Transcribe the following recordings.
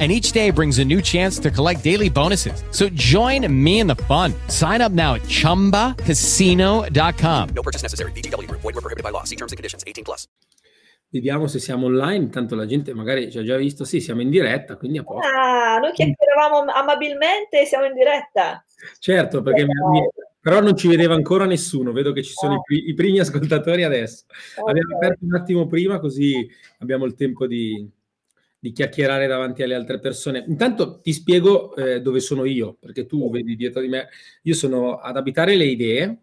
and each day brings a new chance to collect daily bonuses. So join me in the fun. Sign up now at ChumbaCasino.com. No purchase necessary. BGW. Void were prohibited by law. See terms and conditions. 18 plus. Vediamo se siamo online, intanto la gente magari ci ha già visto, sì, siamo in diretta, quindi a posto. Ah, noi chiacchieravamo amabilmente e siamo in diretta. Certo, perché mi, mi, però non ci vedeva ancora nessuno, vedo che ci sono oh. i, i, primi ascoltatori adesso. Okay. Abbiamo aperto un attimo prima così abbiamo il tempo di, di chiacchierare davanti alle altre persone. Intanto ti spiego eh, dove sono io, perché tu vedi dietro di me, io sono ad abitare le idee,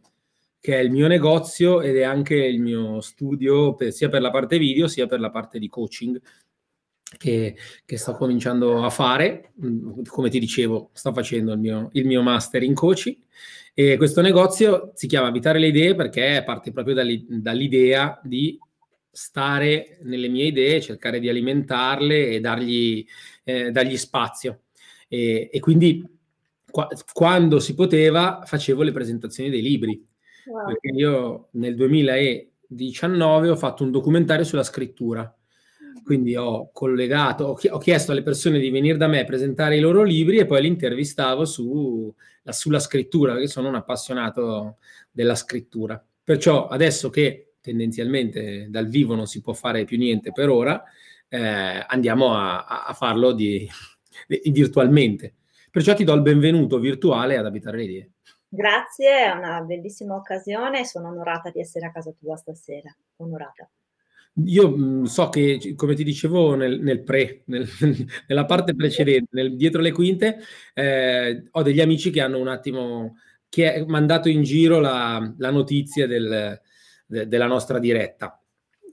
che è il mio negozio ed è anche il mio studio per, sia per la parte video sia per la parte di coaching che, che, sto cominciando a fare. Mm, come ti dicevo, sto facendo il mio, il mio master in coaching e questo negozio si chiama Abitare le idee perché parte proprio dall'idea di stare nelle mie idee, cercare di alimentarle e dargli, eh, dargli spazio. E, e quindi qua, quando si poteva facevo le presentazioni dei libri. Wow. Perché io nel 2019 ho fatto un documentario sulla scrittura. Quindi ho collegato, ho, ho chiesto alle persone di venire da me a presentare i loro libri e poi li intervistavo su, la, sulla scrittura, perché sono un appassionato della scrittura. Perciò adesso che tendenzialmente dal vivo non si può fare più niente per ora, eh, andiamo a, a farlo di, virtualmente. Perciò ti do il benvenuto virtuale ad Abitare le Idee. Grazie, è una bellissima occasione, sono onorata di essere a casa tua stasera, onorata. Io mh, so che, come ti dicevo nel, nel pre, nel, nella parte precedente, nel, dietro le quinte, eh, ho degli amici che hanno un attimo che è mandato in giro la, la notizia del, de- della nostra diretta.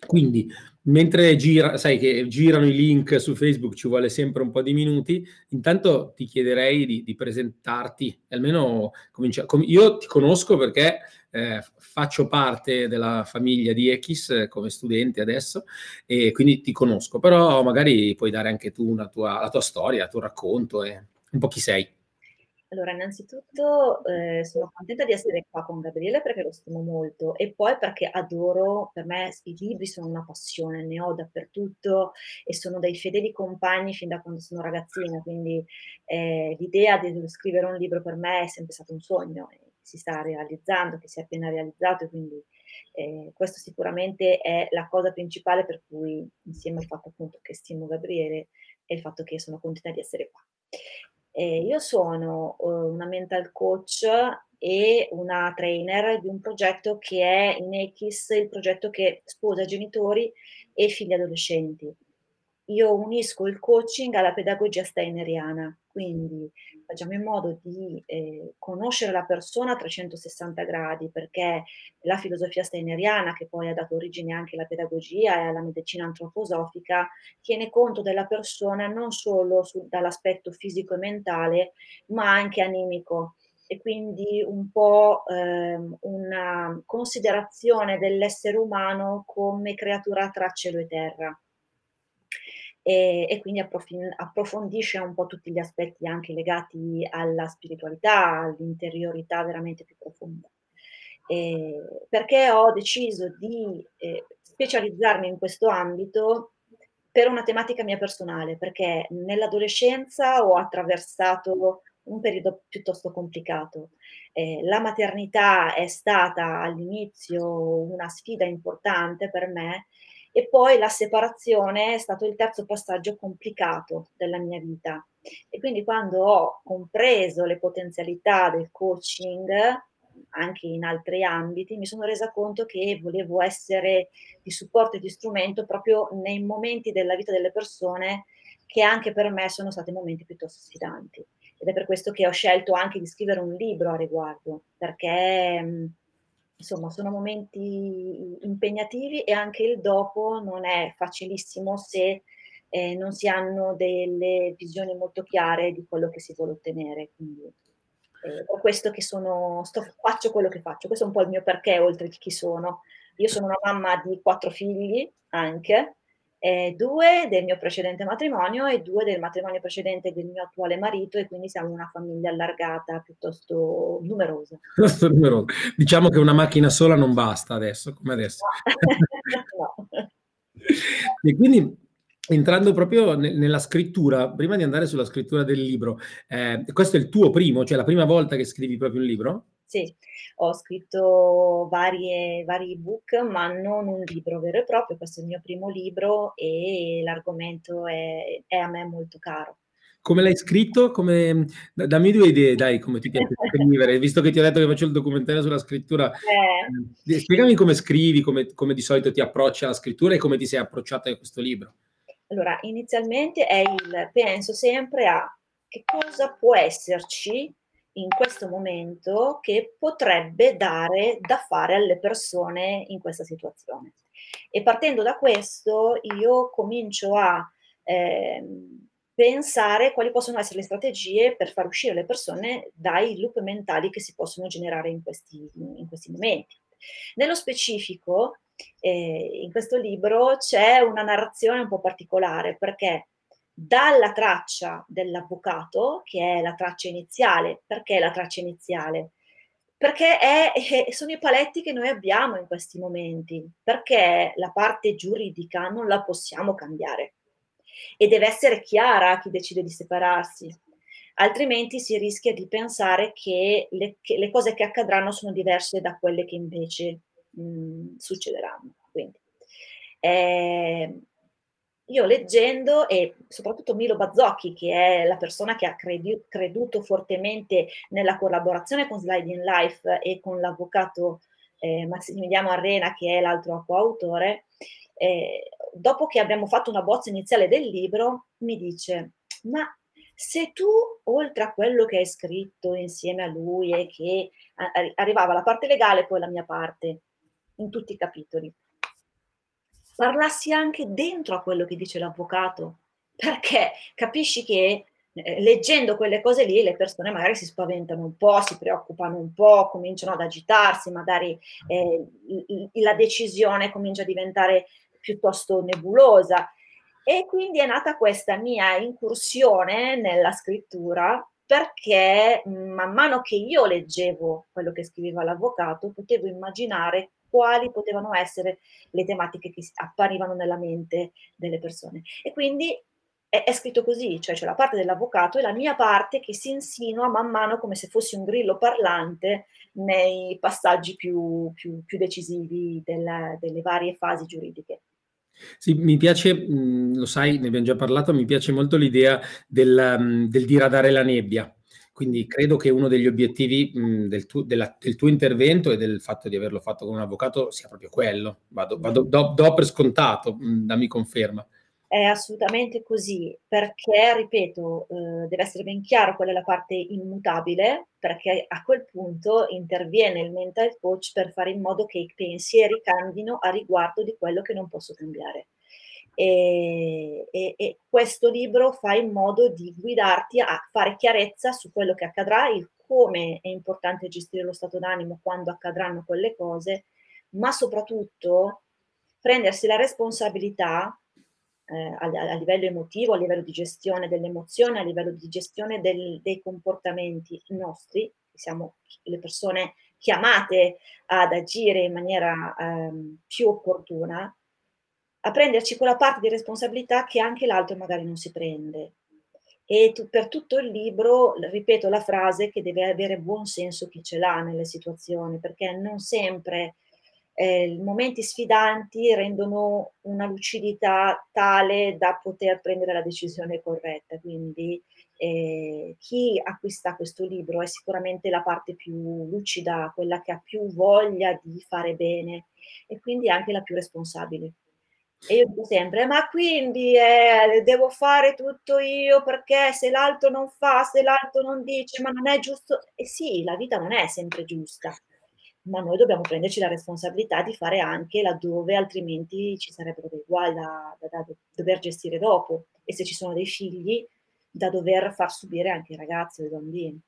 Quindi, mentre gira, sai che girano i link su Facebook, ci vuole sempre un po' di minuti, intanto ti chiederei di, di presentarti, almeno comincia, com- io ti conosco perché eh, faccio parte della famiglia di Echis eh, come studente adesso e quindi ti conosco, però magari puoi dare anche tu tua, la tua storia, il tuo racconto e un po' chi sei. Allora, innanzitutto eh, sono contenta di essere qua con Gabriele perché lo stimo molto e poi perché adoro, per me i libri sono una passione, ne ho dappertutto e sono dei fedeli compagni fin da quando sono ragazzina, quindi eh, l'idea di scrivere un libro per me è sempre stato un sogno, e si sta realizzando, che si è appena realizzato e quindi eh, questo sicuramente è la cosa principale per cui insieme al fatto appunto che stimo Gabriele e il fatto che sono contenta di essere qua. Eh, io sono uh, una mental coach e una trainer di un progetto che è in Echis, il progetto che sposa genitori e figli adolescenti. Io unisco il coaching alla pedagogia steineriana, quindi facciamo in modo di eh, conoscere la persona a 360 gradi, perché la filosofia steineriana, che poi ha dato origine anche alla pedagogia e alla medicina antroposofica, tiene conto della persona non solo su, dall'aspetto fisico e mentale, ma anche animico. E quindi un po' ehm, una considerazione dell'essere umano come creatura tra cielo e terra e, e quindi approfondisce un po' tutti gli aspetti anche legati alla spiritualità, all'interiorità veramente più profonda. Eh, perché ho deciso di eh, specializzarmi in questo ambito per una tematica mia personale, perché nell'adolescenza ho attraversato un periodo piuttosto complicato. Eh, la maternità è stata all'inizio una sfida importante per me e poi la separazione è stato il terzo passaggio complicato della mia vita. E quindi quando ho compreso le potenzialità del coaching, anche in altri ambiti, mi sono resa conto che volevo essere di supporto e di strumento proprio nei momenti della vita delle persone che anche per me sono stati momenti piuttosto sfidanti. Ed è per questo che ho scelto anche di scrivere un libro a riguardo, perché insomma, sono momenti impegnativi e anche il dopo non è facilissimo se eh, non si hanno delle visioni molto chiare di quello che si vuole ottenere. Quindi eh, per questo che sono, sto, faccio quello che faccio, questo è un po' il mio perché oltre che chi sono. Io sono una mamma di quattro figli anche, eh, due del mio precedente matrimonio e due del matrimonio precedente del mio attuale marito e quindi siamo una famiglia allargata piuttosto numerosa. Piuttosto numerosa. Diciamo che una macchina sola non basta adesso, come adesso. No. no. E quindi entrando proprio ne- nella scrittura, prima di andare sulla scrittura del libro, eh, questo è il tuo primo, cioè la prima volta che scrivi proprio un libro? Sì, ho scritto varie, vari ebook, ma non un libro vero e proprio. Questo è il mio primo libro e l'argomento è, è a me molto caro. Come l'hai scritto? Come... Dammi due idee, dai, come ti piace scrivere. Visto che ti ho detto che faccio il documentario sulla scrittura, Eh, eh, spiegami come scrivi, come, come di solito ti approcci alla scrittura e come ti sei approcciata a questo libro. allora, inizialmente è il penso sempre a che cosa può esserci in questo momento che potrebbe dare da fare alle persone in questa situazione. E partendo da questo, io comincio a ehm, pensare quali possono essere le strategie per far uscire le persone dai loop mentali che si possono generare in questi, in questi momenti. Nello specifico, eh, in questo libro c'è una narrazione un po' particolare perché dalla traccia dell'avvocato, che è la traccia iniziale, perché la traccia iniziale? Perché è, è- sono i paletti che noi abbiamo in questi momenti, perché la parte giuridica non la possiamo cambiare e deve essere chiara a chi decide di separarsi, altrimenti si rischia di pensare che le, che le cose che accadranno sono diverse da quelle che invece mh, succederanno. Quindi, eh, io leggendo, e soprattutto Milo Bazzocchi, che è la persona che ha credi- creduto fortemente nella collaborazione con Sliding Life e con l'avvocato eh, Massimiliano Arena, che è l'altro coautore, eh, dopo che abbiamo fatto una bozza iniziale del libro, mi dice, ma se tu, oltre a quello che hai scritto insieme a lui e che a- arri- arrivava la parte legale, poi la mia parte, in tutti i capitoli, parlassi anche dentro a quello che dice l'avvocato, perché capisci che eh, leggendo quelle cose lì le persone magari si spaventano un po', si preoccupano un po', cominciano ad agitarsi, magari eh, la decisione comincia a diventare piuttosto nebulosa. E quindi è nata questa mia incursione nella scrittura perché mh, man mano che io leggevo quello che scriveva l'avvocato, potevo immaginare quali potevano essere le tematiche che apparivano nella mente delle persone. E quindi è, è scritto così, cioè c'è la parte dell'avvocato e la mia parte che si insinua man mano come se fossi un grillo parlante nei passaggi più, più- più decisivi della- delle varie fasi giuridiche. Sì, mi piace, mh, lo sai, ne abbiamo già parlato, mi piace molto l'idea del, um, del diradare la nebbia. Quindi credo che uno degli obiettivi mh, del, tuo, della- del tuo intervento e del fatto di averlo fatto con un avvocato sia proprio quello. Vado, vado- do, do per scontato, mh, dammi conferma. È assolutamente così, perché, ripeto, eh, deve essere ben chiaro qual è la parte immutabile, perché a quel punto interviene il mental coach per fare in modo che i pensieri cambino a riguardo di quello che non posso cambiare. E, e- e questo libro fa in modo di guidarti a fare chiarezza su quello che accadrà, il come è importante gestire lo stato d'animo quando accadranno quelle cose, ma soprattutto prendersi la responsabilità eh, a, a livello emotivo, a livello di gestione delle emozioni, a livello di gestione del- dei comportamenti nostri, siamo le persone chiamate ad agire in maniera ehm, più opportuna, a prenderci quella parte di responsabilità che anche l'altro magari non si prende. E tu- per tutto il libro ripeto la frase che deve avere buon senso chi ce l'ha nelle situazioni, perché non sempre eh, momenti sfidanti rendono una lucidità tale da poter prendere la decisione corretta. Quindi eh, chi acquista questo libro è sicuramente la parte più lucida, quella che ha più voglia di fare bene e quindi anche la più responsabile. E io dico sempre, ma quindi eh, devo fare tutto io perché se l'altro non fa, se l'altro non dice, ma non è giusto. E sì, la vita non è sempre giusta, ma noi dobbiamo prenderci la responsabilità di fare anche laddove altrimenti ci sarebbero dei guai da, da- da dover gestire dopo. E se ci sono dei figli, da dover far subire anche ai ragazzi o ai bambini.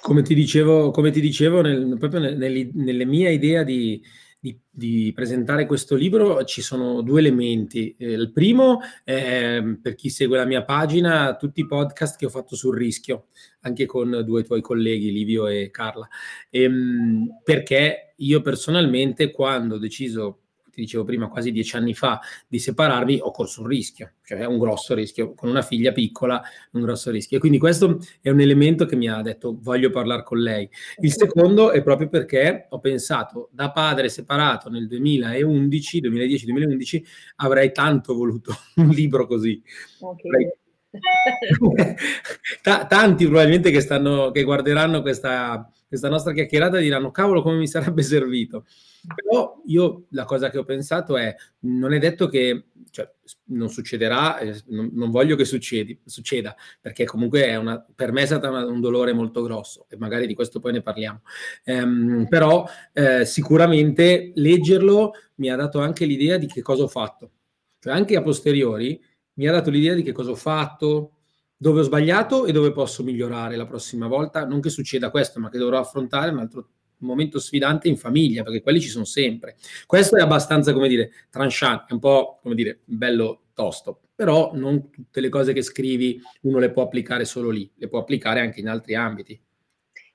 Come ti dicevo, come ti dicevo nel- proprio ne- nelle, nelle mie idee di, di, di, presentare questo libro ci sono due elementi. Eh, il primo, è, per chi segue la mia pagina, tutti i podcast che ho fatto sul rischio, anche con due tuoi colleghi, Livio e Carla. Ehm, perché io personalmente, quando ho deciso ti dicevo prima, quasi dieci anni fa, di separarmi, ho corso un rischio, cioè un grosso rischio, con una figlia piccola, un grosso rischio. E quindi questo è un elemento che mi ha detto voglio parlare con lei. Il secondo è proprio perché ho pensato, da padre separato nel 2011, 2010-2011, avrei tanto voluto un libro così. Okay. T- tanti probabilmente che, stanno, che guarderanno questa, questa nostra chiacchierata diranno cavolo come mi sarebbe servito. Però io la cosa che ho pensato è, non è detto che, cioè, non succederà, eh, non, non, voglio che succedi, succeda, perché comunque è una, per me è stato una, un dolore molto grosso e magari di questo poi ne parliamo. Um, però eh, sicuramente leggerlo mi ha dato anche l'idea di che cosa ho fatto. Cioè anche a posteriori mi ha dato l'idea di che cosa ho fatto, dove ho sbagliato e dove posso migliorare la prossima volta. Non che succeda questo, ma che dovrò affrontare un altro momento sfidante in famiglia, perché quelli ci sono sempre. Questo è abbastanza, come dire, tranchant, è un po', come dire, bello tosto, però non tutte le cose che scrivi uno le può applicare solo lì, le può applicare anche in altri ambiti.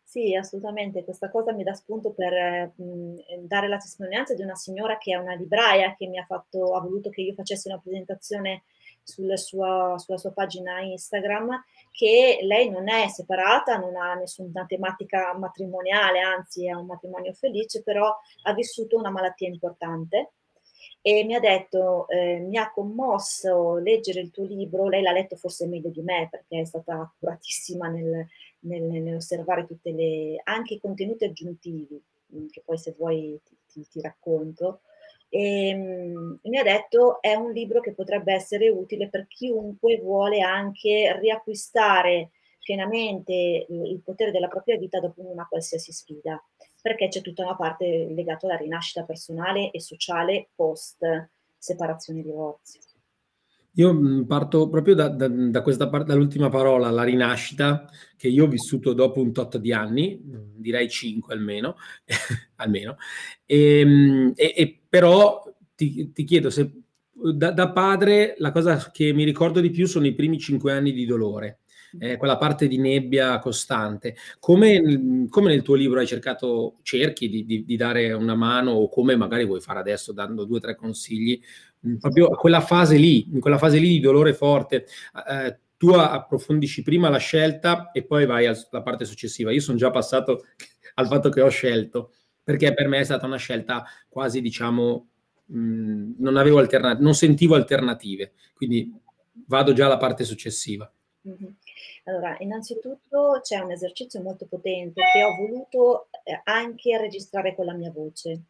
Sì, assolutamente, questa cosa mi dà spunto per mh, dare la testimonianza di una signora che è una libraia che mi ha, fatto, ha voluto che io facessi una presentazione sulla sua, sulla sua pagina Instagram che lei non è separata, non ha nessuna tematica matrimoniale, anzi è un matrimonio felice, però ha vissuto una malattia importante. E mi ha detto, eh, mi ha commosso leggere il tuo libro, lei l'ha letto forse meglio di me perché è stata accuratissima nel, nel, nell'osservare tutte le, anche i contenuti aggiuntivi, che poi se vuoi ti, ti, ti racconto, e, ehm, mi ha detto è un libro che potrebbe essere utile per chiunque vuole anche riacquistare pienamente il potere della propria vita dopo una qualsiasi sfida, perché c'è tutta una parte legata alla rinascita personale e sociale post separazione e divorzio. Io parto proprio da, da, da questa parte, dall'ultima parola, la rinascita, che io ho vissuto dopo un tot di anni, direi cinque almeno, almeno. E, ehm, e, e però ti, ti, chiedo se da, da, padre la cosa che mi ricordo di più sono i primi cinque anni di dolore. Eh, quella parte di nebbia costante. Come, come, nel tuo libro hai cercato, cerchi di, di, di, dare una mano o come magari vuoi fare adesso dando due o tre consigli Mm, proprio quella fase lì, in quella fase lì di dolore forte, eh, tu approfondisci prima la scelta e poi vai alla parte successiva. Io sono già passato al fatto che ho scelto, perché per me è stata una scelta quasi, diciamo, mh, mm, non avevo alternative, non sentivo alternative, quindi vado già alla parte successiva. Mm-hmm. Allora, innanzitutto c'è un esercizio molto potente che ho voluto eh, anche registrare con la mia voce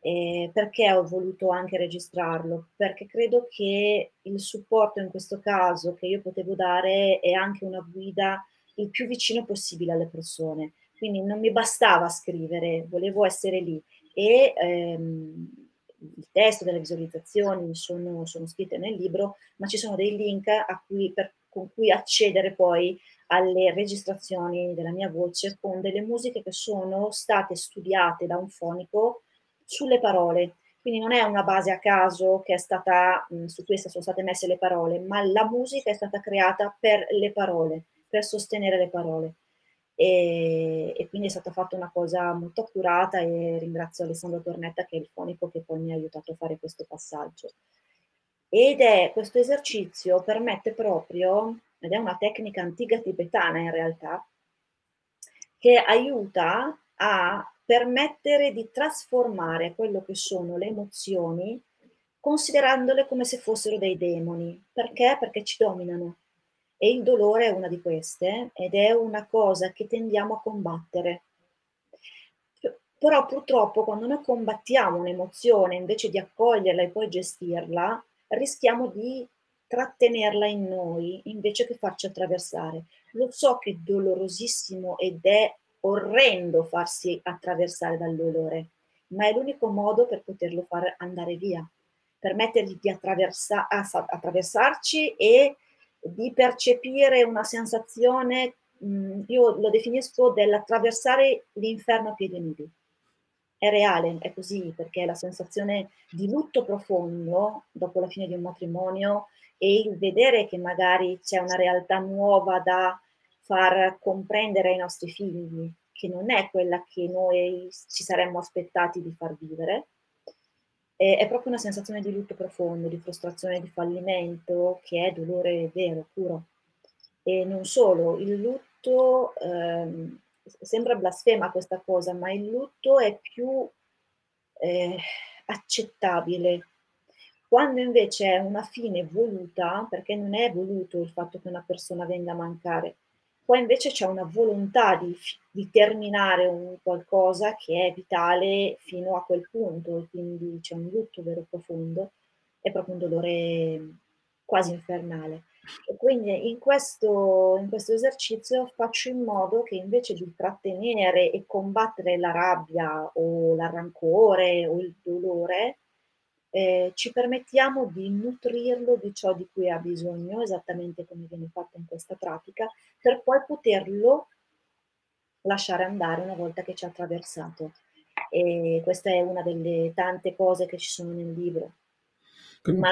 eh, perché ho voluto anche registrarlo? Perché credo che il supporto in questo caso che io potevo dare è anche una guida il più vicino possibile alle persone. Quindi non mi bastava scrivere, volevo essere lì. E ehm, il testo delle visualizzazioni sono, sono, scritte nel libro, ma ci sono dei link cui, per, con cui accedere poi alle registrazioni della mia voce con delle musiche che sono state studiate da un fonico sulle parole. Quindi non è una base a caso che è stata, mh, su questa sono state messe le parole, ma la musica è stata creata per le parole, per sostenere le parole. E, e, quindi è stata fatta una cosa molto accurata e ringrazio Alessandro Tornetta che è il fonico che poi mi ha aiutato a fare questo passaggio. Ed è questo esercizio permette proprio, ed è una tecnica antica tibetana in realtà, che aiuta a permettere di trasformare quello che sono le emozioni considerandole come se fossero dei demoni. Perché? Perché ci dominano. E il dolore è una di queste ed è una cosa che tendiamo a combattere. Però purtroppo quando noi combattiamo un'emozione invece di accoglierla e poi gestirla, rischiamo di trattenerla in noi invece che farci attraversare. Lo so che è dolorosissimo ed è orrendo farsi attraversare dal dolore, ma è l'unico modo per poterlo far andare via, permettergli di attraversa- attraversarci e di percepire una sensazione, mh, io lo definisco dell'attraversare l'inferno a piedi nudi. è reale, è così, perché la sensazione di lutto profondo dopo la fine di un matrimonio e il vedere che magari c'è una realtà nuova da far comprendere ai nostri figli, che non è quella che noi ci saremmo aspettati di far vivere, è proprio una sensazione di lutto profondo, di frustrazione, di fallimento, che è dolore vero, puro. E non solo, il lutto, ehm, sembra blasfema questa cosa, ma il lutto è più eh, accettabile. Quando invece è una fine voluta, perché non è voluto il fatto che una persona venga a mancare, poi invece c'è una volontà di, di, terminare un qualcosa che è vitale fino a quel punto, quindi c'è un lutto vero e profondo, è proprio un dolore quasi infernale. E quindi in questo, in questo esercizio faccio in modo che invece di trattenere e combattere la rabbia o il rancore o il dolore, eh, ci permettiamo di nutrirlo di ciò di cui ha bisogno, esattamente come viene fatto in questa pratica, per poi poterlo lasciare andare una volta che ci ha attraversato. E questa è una delle tante cose che ci sono nel libro. Ma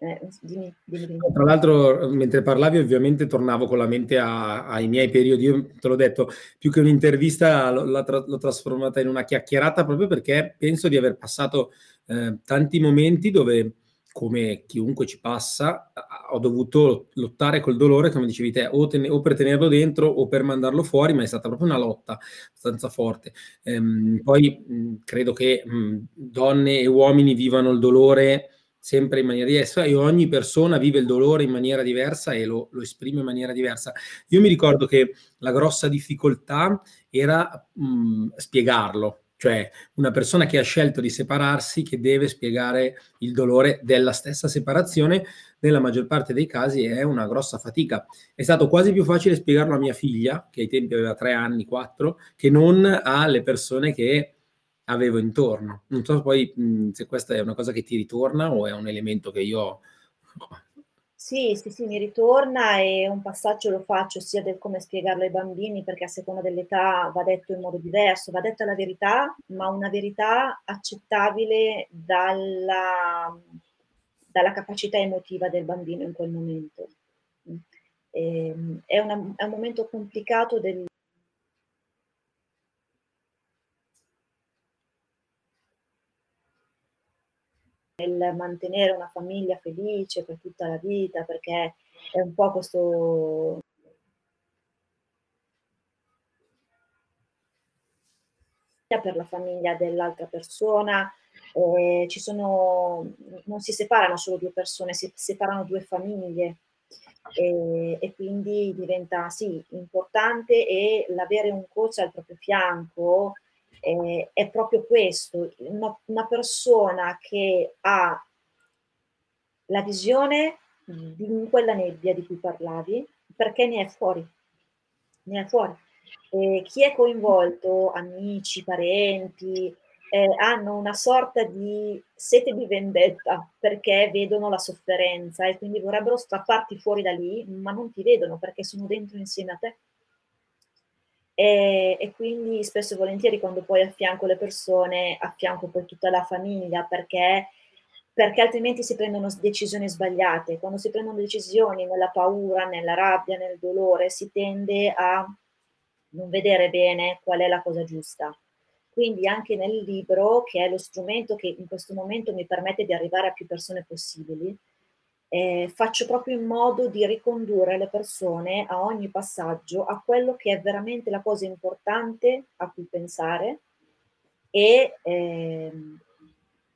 eh, dimmi, dimmi. Tra l'altro, mentre parlavi, ovviamente tornavo con la mente a, ai miei periodi. Io te l'ho detto, più che un'intervista, l'ho, l'ho trasformata in una chiacchierata proprio perché penso di aver passato eh, tanti momenti dove, come chiunque ci passa, ho dovuto lottare col dolore, come dicevi te, o, ten- o, per tenerlo dentro o per mandarlo fuori, ma è stata proprio una lotta abbastanza forte. Ehm, poi mh, credo che mh, donne e uomini vivano il dolore sempre in maniera diversa e ogni persona vive il dolore in maniera diversa e lo, lo, esprime in maniera diversa. Io mi ricordo che la grossa difficoltà era mh, spiegarlo, cioè una persona che ha scelto di separarsi che deve spiegare il dolore della stessa separazione, nella maggior parte dei casi è una grossa fatica. È stato quasi più facile spiegarlo a mia figlia, che ai tempi aveva tre anni, quattro, che non alle persone che avevo intorno. Non so poi mh, se questa è una cosa che ti ritorna o è un elemento che io... Sì, sì, sì, mi ritorna e un passaggio lo faccio sia del come spiegarlo ai bambini, perché a seconda dell'età va detto in modo diverso, va detta la verità, ma una verità accettabile dalla, dalla capacità emotiva del bambino in quel momento. E, ehm, è, una, è un momento complicato del, nel mantenere una famiglia felice per tutta la vita, perché è un po' questo per la famiglia dell'altra persona, eh, ci sono, non si separano solo due persone, si separano due famiglie. E, e quindi diventa sì importante e l'avere un coach al proprio fianco eh, è proprio questo, una, una, persona che ha la visione di quella nebbia di cui parlavi, perché ne è fuori, ne è fuori. E chi è coinvolto, amici, parenti, eh, hanno una sorta di sete di vendetta perché vedono la sofferenza e quindi vorrebbero strapparti fuori da lì, ma non ti vedono perché sono dentro insieme a te e, e, quindi spesso e volentieri quando poi affianco le persone, affianco poi tutta la famiglia perché, perché altrimenti si prendono decisioni sbagliate. Quando si prendono decisioni nella paura, nella rabbia, nel dolore, si tende a non vedere bene qual è la cosa giusta. Quindi anche nel libro, che è lo strumento che in questo momento mi permette di arrivare a più persone possibili, eh, faccio proprio in modo di ricondurre le persone a ogni passaggio a quello che è veramente la cosa importante a cui pensare e ehm,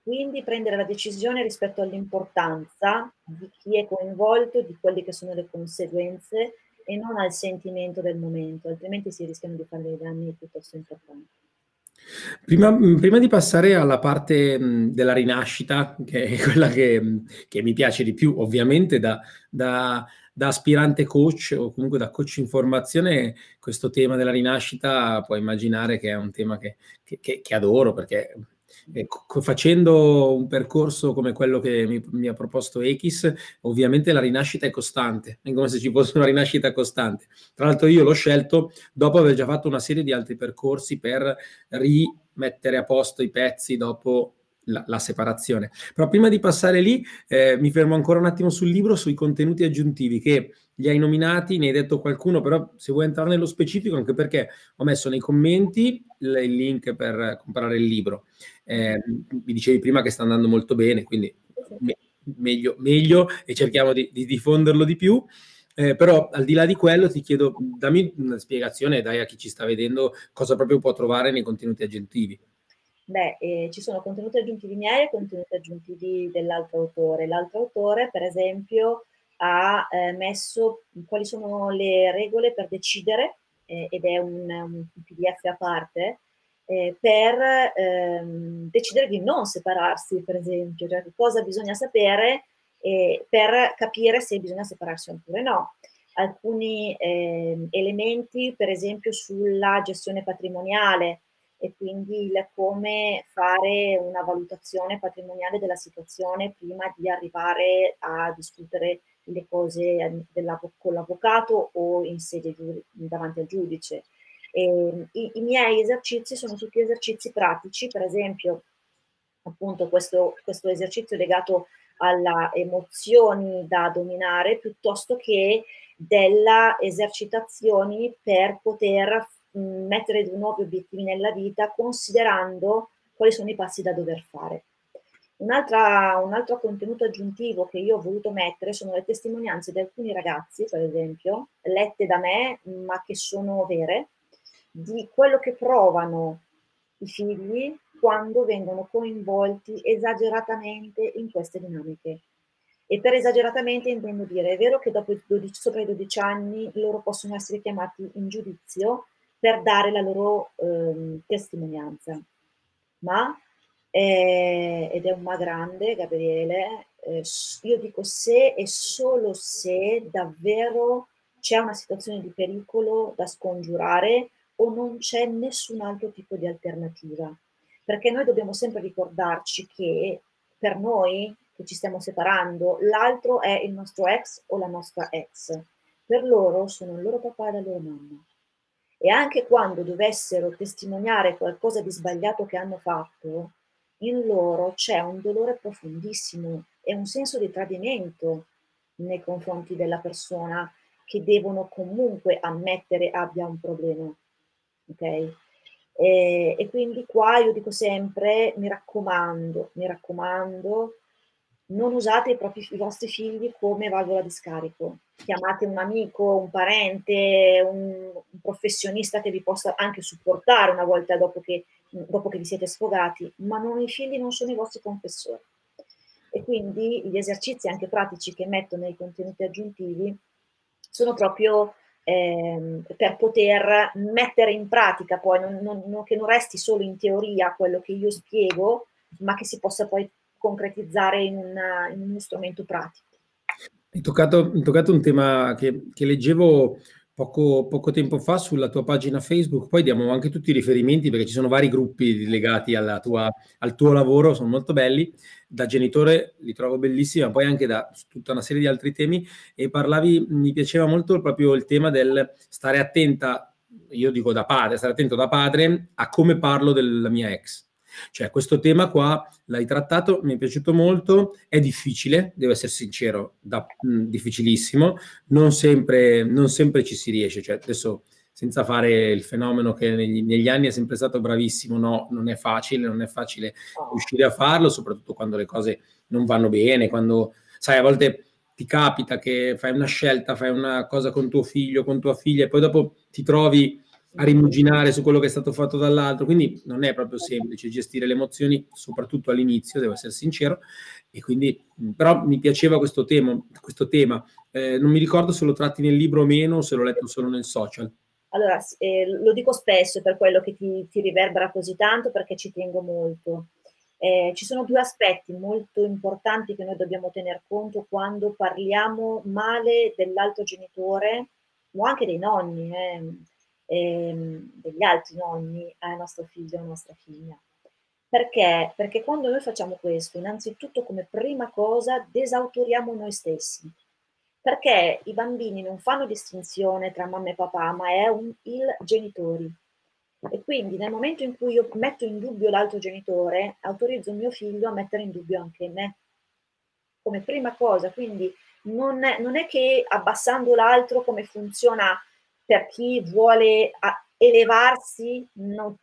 quindi prendere la decisione rispetto all'importanza di chi è coinvolto, di quelle che sono le conseguenze e non al sentimento del momento, altrimenti si rischiano di fare dei danni piuttosto importanti. Prima, mm, prima, di passare alla parte mm, della rinascita, che è quella che, mm, che, mi piace di più, ovviamente da, da, da, aspirante coach o comunque da coach in formazione, questo tema della rinascita puoi immaginare che è un tema che, che, che adoro perché Ecco, facendo un percorso come quello che mi, mi, ha proposto Echis, ovviamente la rinascita è costante, è come se ci fosse una rinascita costante. Tra l'altro io l'ho scelto dopo aver già fatto una serie di altri percorsi per ri, mettere a posto i pezzi dopo la, la separazione. Però prima di passare lì, eh, mi fermo ancora un attimo sul libro, sui contenuti aggiuntivi che li hai nominati, ne hai detto qualcuno, però se vuoi entrare nello specifico, anche perché ho messo nei commenti il, link per comprare il libro. Eh, mi dicevi prima che sta andando molto bene, quindi me, meglio, meglio e cerchiamo di, di diffonderlo di più. Eh, però al di là di quello ti chiedo, dammi una spiegazione, dai a chi ci sta vedendo cosa proprio può trovare nei contenuti aggiuntivi. Beh, eh, ci sono contenuti aggiuntivi miei e contenuti aggiuntivi dell'altro autore. L'altro autore, per esempio, ha eh, messo quali sono le regole per decidere, eh, ed è un, un, PDF a parte, eh, per ehm, decidere di non separarsi, per esempio, cioè cosa bisogna sapere per capire se bisogna separarsi oppure no. Alcuni ehm, elementi, per esempio, sulla gestione patrimoniale, e quindi il come fare una valutazione patrimoniale della situazione prima di arrivare a discutere le cose con l'avvocato o in sede davanti al giudice. E, i, i, miei esercizi sono tutti esercizi pratici, per esempio appunto questo, questo esercizio legato alle emozioni da dominare piuttosto che delle esercitazioni per poter mettere dei nuovi obiettivi nella vita considerando quali sono i passi da dover fare. Un'altra, un altro contenuto aggiuntivo che io ho voluto mettere sono le testimonianze di alcuni ragazzi, per esempio, lette da me, ma che sono vere, di quello che provano i figli quando vengono coinvolti esageratamente in queste dinamiche. E per esageratamente intendo dire, è vero che dopo 12, sopra i 12 anni loro possono essere chiamati in giudizio per dare la loro eh, testimonianza. Ma, eh, ed è un ma grande, Gabriele, eh, io dico se e solo se davvero c'è una situazione di pericolo da scongiurare o non c'è nessun altro tipo di alternativa. Perché noi dobbiamo sempre ricordarci che per noi che ci stiamo separando, l'altro è il nostro ex o la nostra ex. Per loro sono il loro papà e la loro mamma e anche quando dovessero testimoniare qualcosa di sbagliato che hanno fatto, in loro c'è un dolore profondissimo e un senso di tradimento nei confronti della persona che devono comunque ammettere abbia un problema. Ok? E, e quindi qua io dico sempre, mi raccomando, mi raccomando, non usate i, propri, i vostri figli come valvola di scarico. Chiamate un amico, un parente, un, un professionista che vi possa anche supportare una volta dopo che, dopo che vi siete sfogati, ma non, i figli non sono i vostri confessori. E quindi gli esercizi anche pratici che metto nei contenuti aggiuntivi sono proprio eh, per poter mettere in pratica poi, non, non, che non resti solo in teoria quello che io spiego, ma che si possa poi concretizzare in, una, in uno strumento pratico. Hai toccato, hai toccato un tema che, che leggevo poco, poco, tempo fa sulla tua pagina Facebook, poi diamo anche tutti i riferimenti perché ci sono vari gruppi legati tua, al tuo lavoro, sono molto belli, da genitore li trovo bellissimi, ma poi anche da tutta una serie di altri temi. E parlavi, mi piaceva molto proprio il tema del stare attenta, io dico da padre, stare attento da padre a come parlo della mia ex cioè, questo tema qua l'hai trattato, mi è piaciuto molto, è difficile, devo essere sincero, da, mh, difficilissimo, non sempre, non sempre ci si riesce. Cioè, adesso, senza fare il fenomeno che negli, negli, anni è sempre stato bravissimo, no, non è facile, non è facile riuscire a farlo, soprattutto quando le cose non vanno bene, quando, sai, a volte ti capita che fai una scelta, fai una cosa con tuo figlio, con tua figlia e poi dopo ti trovi a rimuginare su quello che è stato fatto dall'altro, quindi non è proprio semplice gestire le emozioni, soprattutto all'inizio, devo essere sincero, e quindi però mi piaceva questo tema, questo tema. Eh, non mi ricordo se lo tratti nel libro o meno, se l'ho letto solo nel social. Allora, eh, lo dico spesso per quello che ti, ti, riverbera così tanto, perché ci tengo molto. Eh, ci sono due aspetti molto importanti che noi dobbiamo tener conto quando parliamo male dell'altro genitore o anche dei nonni. Eh ehm, degli altri nonni a nostro figlio o nostra figlia. Perché? Perché quando noi facciamo questo, innanzitutto come prima cosa desautoriamo noi stessi. Perché i bambini non fanno distinzione tra mamma e papà, ma è un, il genitori. E quindi nel momento in cui io metto in dubbio l'altro genitore, autorizzo mio figlio a mettere in dubbio anche me. Come prima cosa, quindi non non è che abbassando l'altro come funziona per chi vuole elevarsi, non,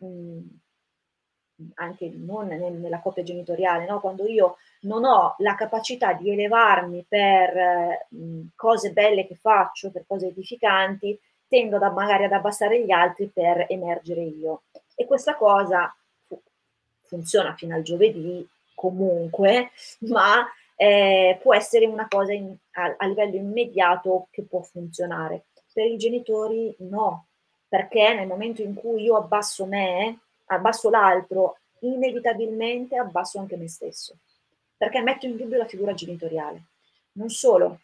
anche non nella coppia genitoriale, no? quando io non ho la capacità di elevarmi per eh, cose belle che faccio, per cose edificanti, tendo ad, magari ad abbassare gli altri per emergere io. E questa cosa funziona fino al giovedì comunque, ma eh, può essere una cosa in, a, a livello immediato che può funzionare. Per i genitori no, perché nel momento in cui io abbasso me, abbasso l'altro, inevitabilmente abbasso anche me stesso, perché metto in dubbio la figura genitoriale. Non solo,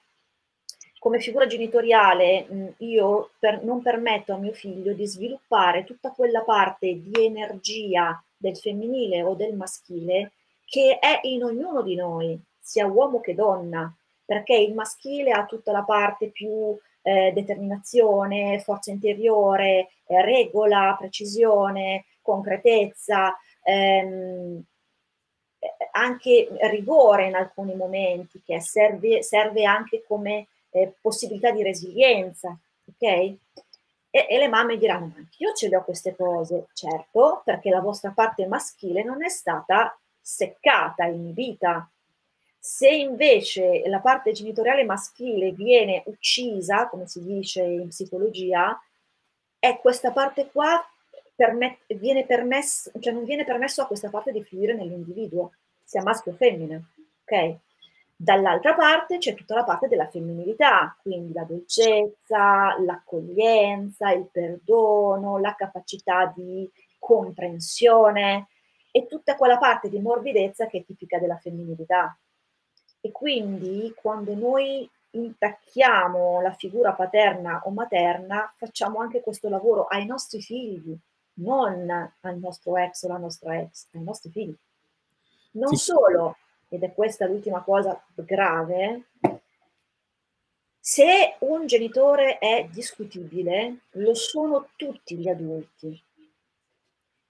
come figura genitoriale io per, non permetto a mio figlio di sviluppare tutta quella parte di energia del femminile o del maschile che è in ognuno di noi, sia uomo che donna, perché il maschile ha tutta la parte più eh, determinazione, forza interiore, eh, regola, precisione, concretezza, ehm, anche rigore in alcuni momenti, che serve, serve anche come eh, possibilità di resilienza, ok? E, e, le mamme diranno, ma io ce le ho queste cose, certo, perché la vostra parte maschile non è stata seccata, inibita. Se invece la parte genitoriale maschile viene uccisa, come si dice in psicologia, è questa parte qua permet- viene permesso, cioè non viene permesso a questa parte di fluire nell'individuo, sia maschio o femmina, ok? Dall'altra parte c'è tutta la parte della femminilità, quindi la dolcezza, l'accoglienza, il perdono, la capacità di comprensione e tutta quella parte di morbidezza che è tipica della femminilità. E quindi quando noi intacchiamo la figura paterna o materna, facciamo anche questo lavoro ai nostri figli, non al nostro ex o alla nostra ex, ai nostri figli. Non sì. solo, ed è questa l'ultima cosa grave, se un genitore è discutibile, lo sono tutti gli adulti.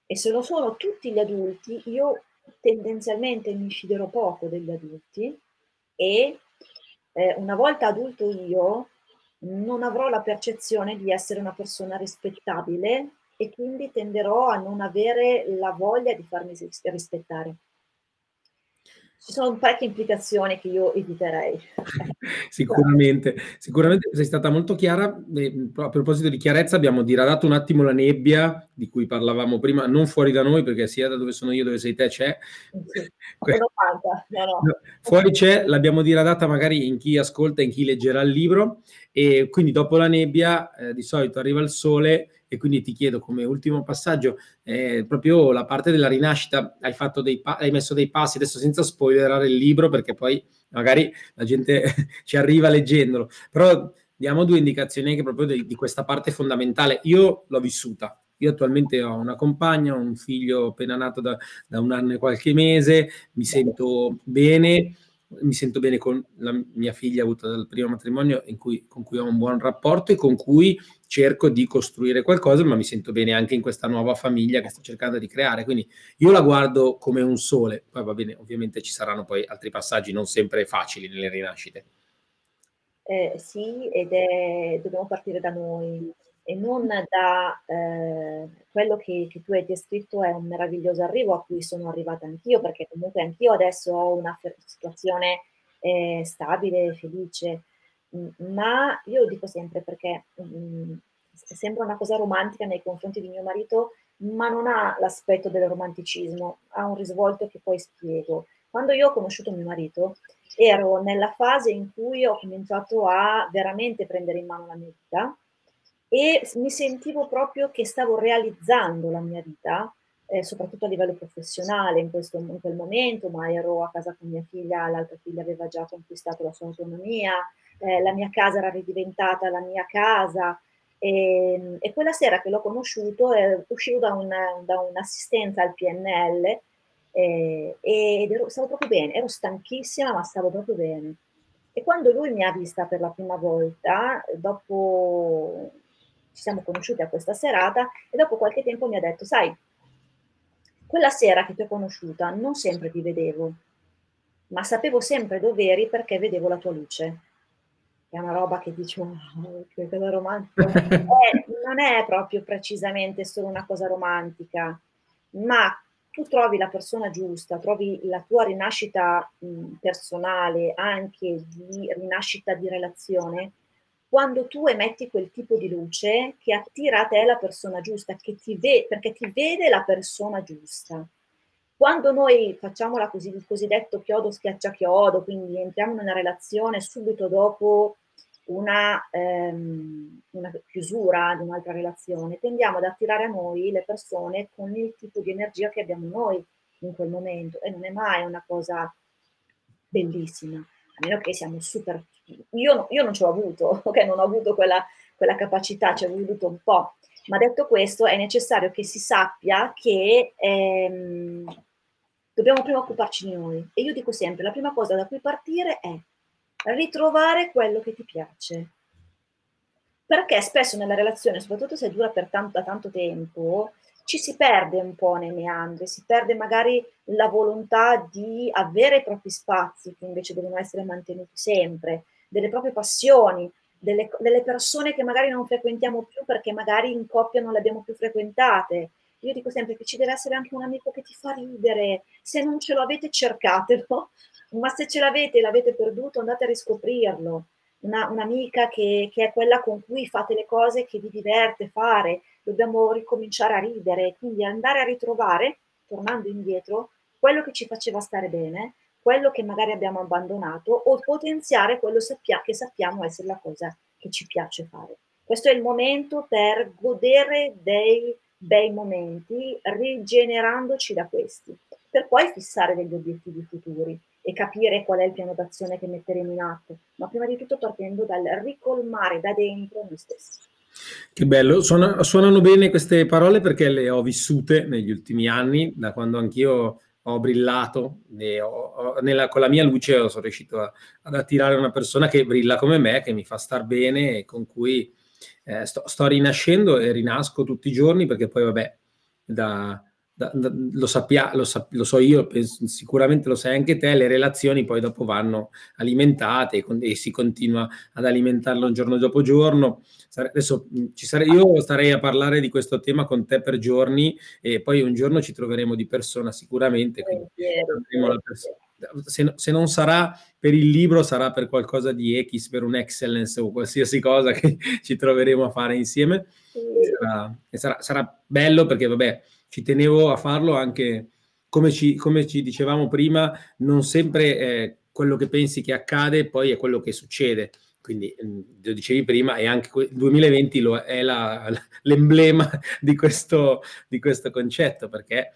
E se lo sono tutti gli adulti, io tendenzialmente mi fiderò poco degli adulti e eh, una volta adulto io non avrò la percezione di essere una persona rispettabile e quindi tenderò a non avere la voglia di farmi rispettare. Ci sono parecchie implicazioni che io eviterei. sicuramente, sicuramente sei stata molto chiara. A proposito di chiarezza, abbiamo diradato un attimo la nebbia di cui parlavamo prima, non fuori da noi, perché sia da dove sono io, dove sei te, c'è. Sì, no, no. Fuori c'è, l'abbiamo diradata magari in chi ascolta, in chi leggerà il libro, e quindi dopo la nebbia eh, di solito arriva il sole e quindi ti chiedo come ultimo passaggio, eh, proprio la parte della rinascita, hai, pa- hai messo dei passi, adesso senza spoilerare il libro perché poi magari la gente ci arriva leggendolo, però diamo due indicazioni anche proprio di, di questa parte fondamentale. Io l'ho vissuta, io attualmente ho una compagna, un figlio appena nato da, da, un anno e qualche mese, mi sento bene, mi sento bene con la mia figlia avuta dal primo matrimonio cui, con cui ho un buon rapporto e con cui cerco di costruire qualcosa, ma mi sento bene anche in questa nuova famiglia che sto cercando di creare. Quindi io la guardo come un sole. Poi va bene, ovviamente ci saranno poi altri passaggi non sempre facili nelle rinascite. Eh, sì, ed è, dobbiamo partire da noi e non da eh, quello che, che, tu hai descritto è un meraviglioso arrivo a cui sono arrivata anch'io, perché comunque anch'io adesso ho una situazione eh, stabile, felice, ma io dico sempre perché mh, mm, sembra una cosa romantica nei confronti di mio marito, ma non ha l'aspetto del romanticismo, ha un risvolto che poi spiego. Quando io ho conosciuto mio marito, ero nella fase in cui ho cominciato a veramente prendere in mano la mia vita, e mi sentivo proprio che stavo realizzando la mia vita, eh, soprattutto a livello professionale in, questo, in quel momento, ma ero a casa con mia figlia, l'altra figlia aveva già conquistato la sua autonomia, eh, la mia casa era ridiventata la mia casa e, e quella sera che l'ho conosciuto eh, uscivo da, un, da, un'assistenza al PNL eh, ed ero, stavo proprio bene, ero stanchissima ma stavo proprio bene. E quando lui mi ha vista per la prima volta, dopo ci siamo conosciuti a questa serata e dopo qualche tempo mi ha detto, sai, quella sera che ti ho conosciuta non sempre ti vedevo, ma sapevo sempre dove eri perché vedevo la tua luce. È una roba che dici, wow, che cosa romantica. eh, non è proprio precisamente solo una cosa romantica, ma tu trovi la persona giusta, trovi la tua rinascita mh, personale, anche di rinascita di relazione, quando tu emetti quel tipo di luce che attira a te la persona giusta, ti ve- perché ti vede la persona giusta. Quando noi facciamo la così, il cosiddetto chiodo schiaccia chiodo, quindi entriamo in una relazione subito dopo una, ehm, una, chiusura di un'altra relazione, tendiamo ad attirare a noi le persone con il tipo di energia che abbiamo noi in quel momento e non è mai una cosa bellissima, a meno che siamo super... Io, io non ci ho avuto, ok? Non ho avuto quella, quella capacità, ci ho voluto un po', ma detto questo è necessario che si sappia che ehm, dobbiamo prima occuparci di noi e io dico sempre, la prima cosa da cui partire è ritrovare quello che ti piace. Perché spesso nella relazione, soprattutto se dura per tanto, tanto tempo, ci si perde un po' nei meandri, si perde magari la volontà di avere i propri spazi che invece devono essere mantenuti sempre, delle proprie passioni, delle, delle persone che magari non frequentiamo più perché magari in coppia non le abbiamo più frequentate. Io dico sempre che ci deve essere anche un amico che ti fa ridere, se non ce lo avete cercatelo, ma se ce l'avete e l'avete perduto andate a riscoprirlo. Una, un'amica che, che, è quella con cui fate le cose che vi diverte fare, dobbiamo ricominciare a ridere, quindi andare a ritrovare, tornando indietro, quello che ci faceva stare bene, quello che magari abbiamo abbandonato o potenziare quello sappia, che sappiamo essere la cosa che ci piace fare. Questo è il momento per godere dei bei momenti, rigenerandoci da questi, per poi fissare degli obiettivi futuri e capire qual è il piano d'azione che metteremo in atto, ma prima di tutto partendo dal ricolmare da dentro noi stessi. Che bello, Suona, suonano bene queste parole perché le ho vissute negli ultimi anni, da quando anch'io ho brillato ho, ho, nella, con la mia luce sono riuscito a, ad attirare una persona che brilla come me, che mi fa star bene e con cui eh, sto, sto, rinascendo e rinasco tutti i giorni perché poi vabbè, da, da, da, lo, sappia, lo, sa, lo, so io, penso, sicuramente lo sai anche te, le relazioni poi dopo vanno alimentate e, e si continua ad alimentarlo giorno dopo giorno. Adesso ci sare, io starei a parlare di questo tema con te per giorni e poi un giorno ci troveremo di persona sicuramente. Se, se, non sarà per il libro, sarà per qualcosa di X, per un excellence o qualsiasi cosa che ci troveremo a fare insieme. Sarà, sarà, sarà bello perché, vabbè, ci tenevo a farlo anche come ci, come ci dicevamo prima, non sempre eh, quello che pensi che accade poi è quello che succede. Quindi mm, lo dicevi prima, e anche il 2020 lo, è la, l'emblema di questo, di questo concetto, perché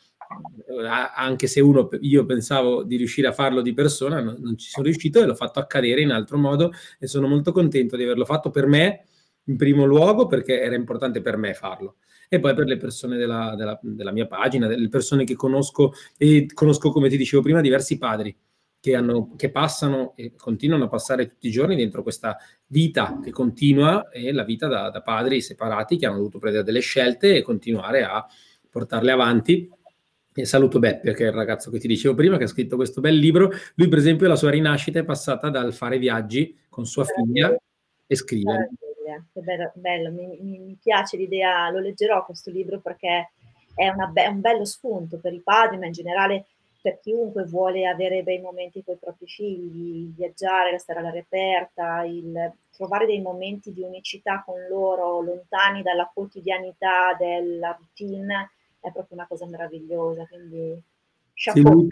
eh, anche se uno, io pensavo di riuscire a farlo di persona, non, non, ci sono riuscito e l'ho fatto accadere in altro modo e sono molto contento di averlo fatto per me in primo luogo perché era importante per me farlo e poi per le persone della, della, della mia pagina, delle persone che conosco e conosco, come ti dicevo prima, diversi padri che, hanno, che, passano e continuano a passare tutti i giorni dentro questa vita che continua e la vita da, da, padri separati che hanno dovuto prendere delle scelte e continuare a portarle avanti. E saluto Beppe, che è il ragazzo che ti dicevo prima, che ha scritto questo bel libro. Lui, per esempio, la sua rinascita è passata dal fare viaggi con sua figlia e scrivere storia, che bello, bello. Mi, mi, mi, piace l'idea, lo leggerò questo libro perché è be- un bello spunto per i padri, ma in generale per chiunque vuole avere bei momenti con i propri figli, viaggiare, restare all'aria aperta, il, trovare dei momenti di unicità con loro, lontani dalla quotidianità della routine, è proprio una cosa meravigliosa. Quindi, chapeau. Sì, lui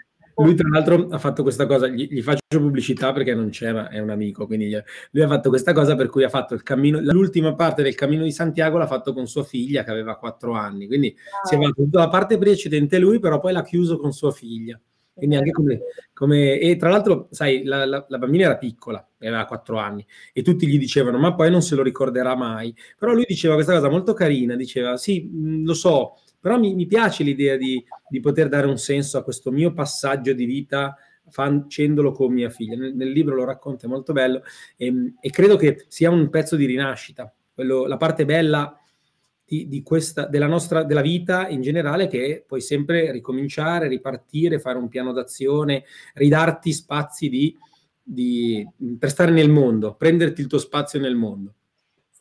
tra l'altro ha fatto questa cosa, gli, gli, faccio pubblicità perché non c'è, ma è un amico, quindi lui ha fatto questa cosa per cui ha fatto il cammino, l'ultima parte del cammino di Santiago l'ha fatto con sua figlia che aveva quattro anni, quindi ah. si è fatto tutta la parte precedente lui, però poi l'ha chiuso con sua figlia. Quindi anche come, come e tra l'altro, sai, la, la, la, bambina era piccola, aveva quattro anni, e tutti gli dicevano, ma poi non se lo ricorderà mai. Però lui diceva questa cosa molto carina, diceva, sì, lo so, però mi, mi piace l'idea di, di, poter dare un senso a questo mio passaggio di vita facendolo con mia figlia. Nel, nel libro lo racconta, è molto bello e, e, credo che sia un pezzo di rinascita. Quello, la parte bella di, di questa, della nostra della vita in generale che puoi sempre ricominciare, ripartire, fare un piano d'azione, ridarti spazi di, di, per stare nel mondo, prenderti il tuo spazio nel mondo.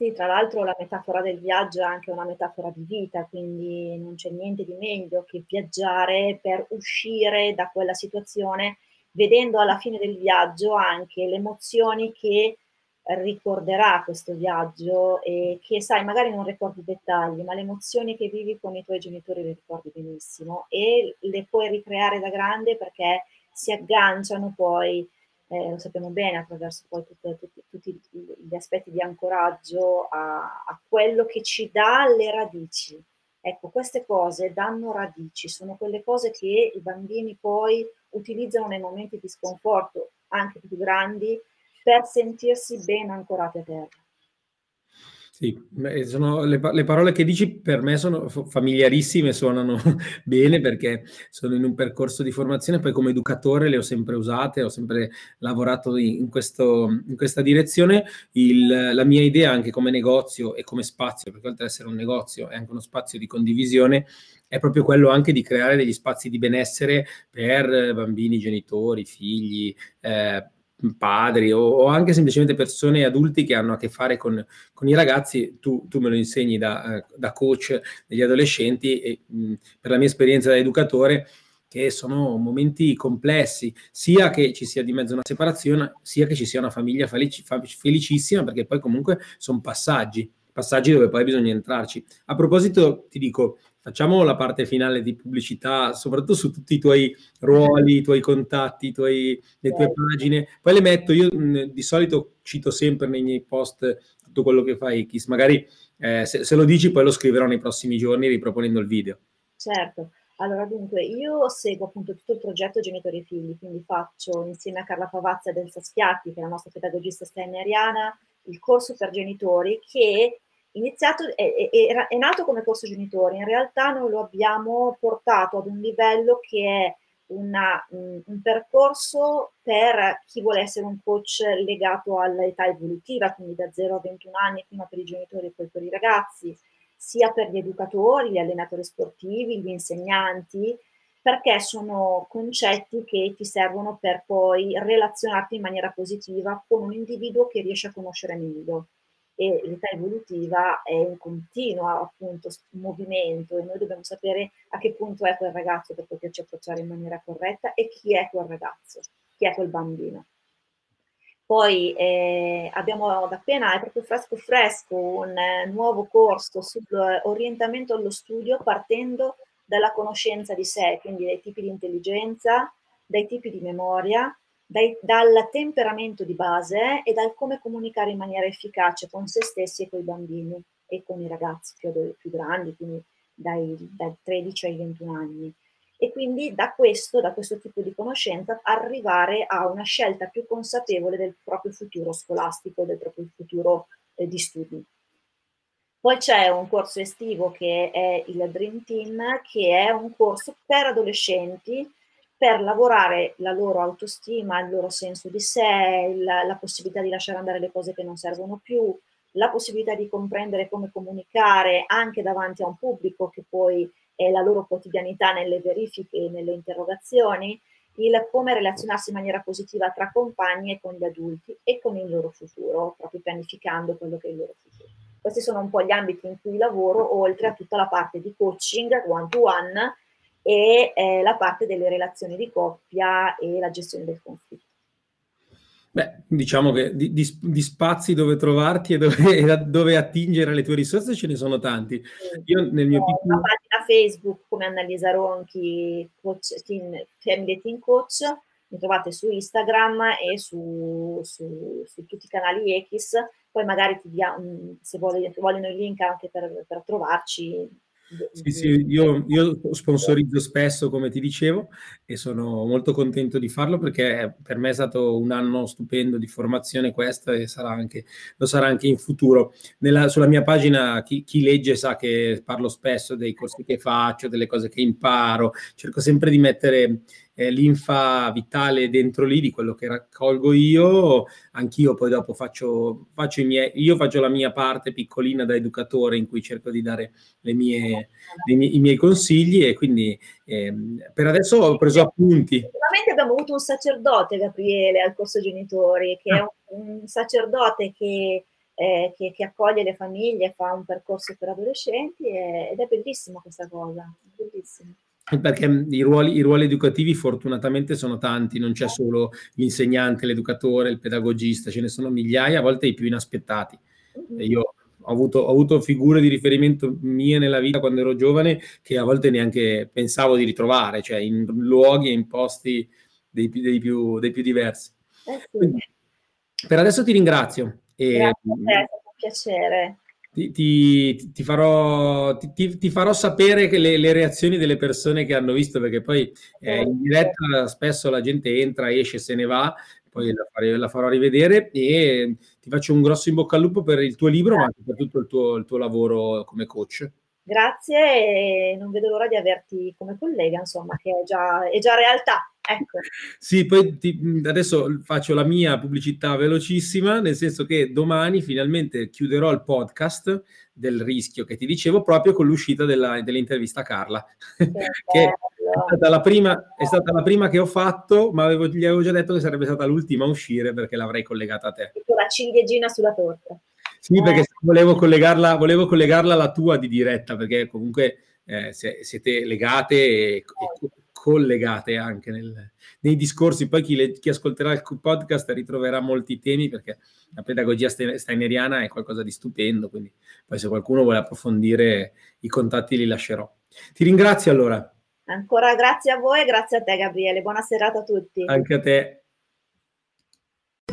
Sì, tra l'altro la metafora del viaggio è anche una metafora di vita, quindi non c'è niente di meglio che viaggiare per uscire da quella situazione, vedendo alla fine del viaggio anche le emozioni che ricorderà questo viaggio e che sai, magari non ricordi i dettagli, ma le emozioni che vivi con i tuoi genitori le ricordi benissimo e le puoi ricreare da grande perché si agganciano poi, eh, lo sappiamo bene, attraverso poi tutte, tutti, tutti gli aspetti di ancoraggio a, a quello che ci dà le radici. Ecco, queste cose danno radici, sono quelle cose che i bambini poi utilizzano nei momenti di sconforto, anche più grandi, per sentirsi ben ancorati a terra. Sì, sono le, le, parole che dici per me sono familiarissime, suonano bene perché sono in un percorso di formazione, poi come educatore le ho sempre usate, ho sempre lavorato in, questo, in questa direzione. Il, la mia idea anche come negozio e come spazio, perché oltre ad essere un negozio è anche uno spazio di condivisione, è proprio quello anche di creare degli spazi di benessere per bambini, genitori, figli. Eh, padri o, o, anche semplicemente persone adulti che hanno a che fare con, con i ragazzi, tu, tu, me lo insegni da, da coach degli adolescenti e mh, per la mia esperienza da educatore che sono momenti complessi, sia che ci sia di mezzo una separazione, sia che ci sia una famiglia felici, felicissima, perché poi comunque sono passaggi, passaggi dove poi bisogna entrarci. A proposito, ti dico, facciamo la parte finale di pubblicità, soprattutto su tutti i tuoi ruoli, i tuoi contatti, i tuoi, le tue pagine. Poi le metto, io mh, di solito cito sempre nei miei post tutto quello che fai, Kiss. Magari eh, se, se, lo dici poi lo scriverò nei prossimi giorni riproponendo il video. Certo. Allora, dunque, io seguo appunto tutto il progetto Genitori e Figli, quindi faccio insieme a Carla Pavazza ed Elsa Schiatti, che è la nostra pedagogista steineriana, il corso per genitori che iniziato, è, è, è, nato come corso genitori, in realtà noi lo abbiamo portato ad un livello che è una, un, percorso per chi vuole essere un coach legato all'età evolutiva, quindi da 0 a 21 anni, prima per i genitori e poi per i ragazzi, sia per gli educatori, gli allenatori sportivi, gli insegnanti, perché sono concetti che ti servono per poi relazionarti in maniera positiva con un individuo che riesce a conoscere meglio e l'età evolutiva è in continuo appunto movimento e noi dobbiamo sapere a che punto è quel ragazzo per poterci approcciare in maniera corretta e chi è quel ragazzo, chi è quel bambino. Poi eh, abbiamo appena, è proprio fresco fresco, un eh, nuovo corso sull'orientamento allo studio partendo dalla conoscenza di sé, quindi dai tipi di intelligenza, dai tipi di memoria, dai, dal temperamento di base e dal come comunicare in maniera efficace con se stessi e con i bambini e con i ragazzi più, più grandi, quindi dai, dai 13 ai 21 anni. E quindi da questo, da questo tipo di conoscenza, arrivare a una scelta più consapevole del proprio futuro scolastico, del proprio futuro eh, di studi. Poi c'è un corso estivo che è il Dream Team, che è un corso per adolescenti per lavorare la loro autostima, il loro senso di sé, la, la possibilità di lasciare andare le cose che non servono più, la possibilità di comprendere come comunicare anche davanti a un pubblico che poi è la loro quotidianità nelle verifiche e nelle interrogazioni, il come relazionarsi in maniera positiva tra compagni e con gli adulti e con il loro futuro, proprio pianificando quello che è il loro futuro. Questi sono un po' gli ambiti in cui lavoro, oltre a tutta la parte di coaching one-to-one, one, e eh, la parte delle relazioni di coppia e la gestione del conflitto. Beh, diciamo che di, di, di spazi dove trovarti e dove, dove, attingere le tue risorse ce ne sono tanti. Io nel mio piccolo... Una pagina Facebook come Annalisa Ronchi, coach, teen, Family Teen Coach, mi trovate su Instagram e su, su, su tutti i canali X, poi magari ti dia, se vogliono il link anche per, per trovarci, sì, sì, io, io, sponsorizzo spesso, come ti dicevo, e sono molto contento di farlo perché per me è stato un anno stupendo di formazione questo e sarà anche, lo sarà anche in futuro. Nella, sulla mia pagina chi, chi, legge sa che parlo spesso dei corsi che faccio, delle cose che imparo, cerco sempre di mettere eh, linfa vitale dentro lì di quello che raccolgo io, anch'io poi dopo faccio, faccio i miei, io faccio la mia parte piccolina da educatore in cui cerco di dare mie, mie, i miei consigli e quindi eh, per adesso ho preso appunti. Sicuramente abbiamo avuto un sacerdote, Gabriele, al corso genitori, che è un, un sacerdote che eh, che, che, accoglie le famiglie, fa un percorso per adolescenti e, ed è bellissimo questa cosa, bellissimo. Perché i ruoli, i ruoli, educativi fortunatamente sono tanti, non c'è solo l'insegnante, l'educatore, il pedagogista, ce ne sono migliaia, a volte i più inaspettati. Io ho avuto, ho avuto, figure di riferimento mie nella vita quando ero giovane che a volte neanche pensavo di ritrovare, cioè in luoghi e in posti dei, dei, più, dei più, diversi. Eh sì. Quindi, per adesso ti ringrazio. E, Grazie a te, è un piacere. Ti, ti, ti, farò, ti, farò, sapere le, le, reazioni delle persone che hanno visto, perché poi eh, in diretta spesso la gente entra, esce, se ne va, poi la, fare, la, farò rivedere e ti faccio un grosso in bocca al lupo per il tuo libro, ma anche per tutto il tuo, il tuo lavoro come coach. Grazie e non vedo l'ora di averti come collega, insomma, che è già, è già realtà. Ecco. Sì, poi ti, adesso faccio la mia pubblicità velocissima, nel senso che domani finalmente chiuderò il podcast del rischio che ti dicevo proprio con l'uscita della, dell'intervista a Carla, che, che è, stata prima, è stata la prima, che ho fatto, ma avevo, gli avevo già detto che sarebbe stata l'ultima a uscire perché l'avrei collegata a te. La ciliegina sulla torta. Sì, perché volevo collegarla, volevo collegarla alla tua di diretta, perché comunque eh, siete legate e, e, collegate anche nel, nei discorsi. Poi chi, le, chi, ascolterà il podcast ritroverà molti temi, perché la pedagogia steineriana è qualcosa di stupendo, quindi poi se qualcuno vuole approfondire i contatti li lascerò. Ti ringrazio allora. Ancora grazie a voi e grazie a te Gabriele. Buona serata a tutti. Anche a te.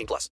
18 plus.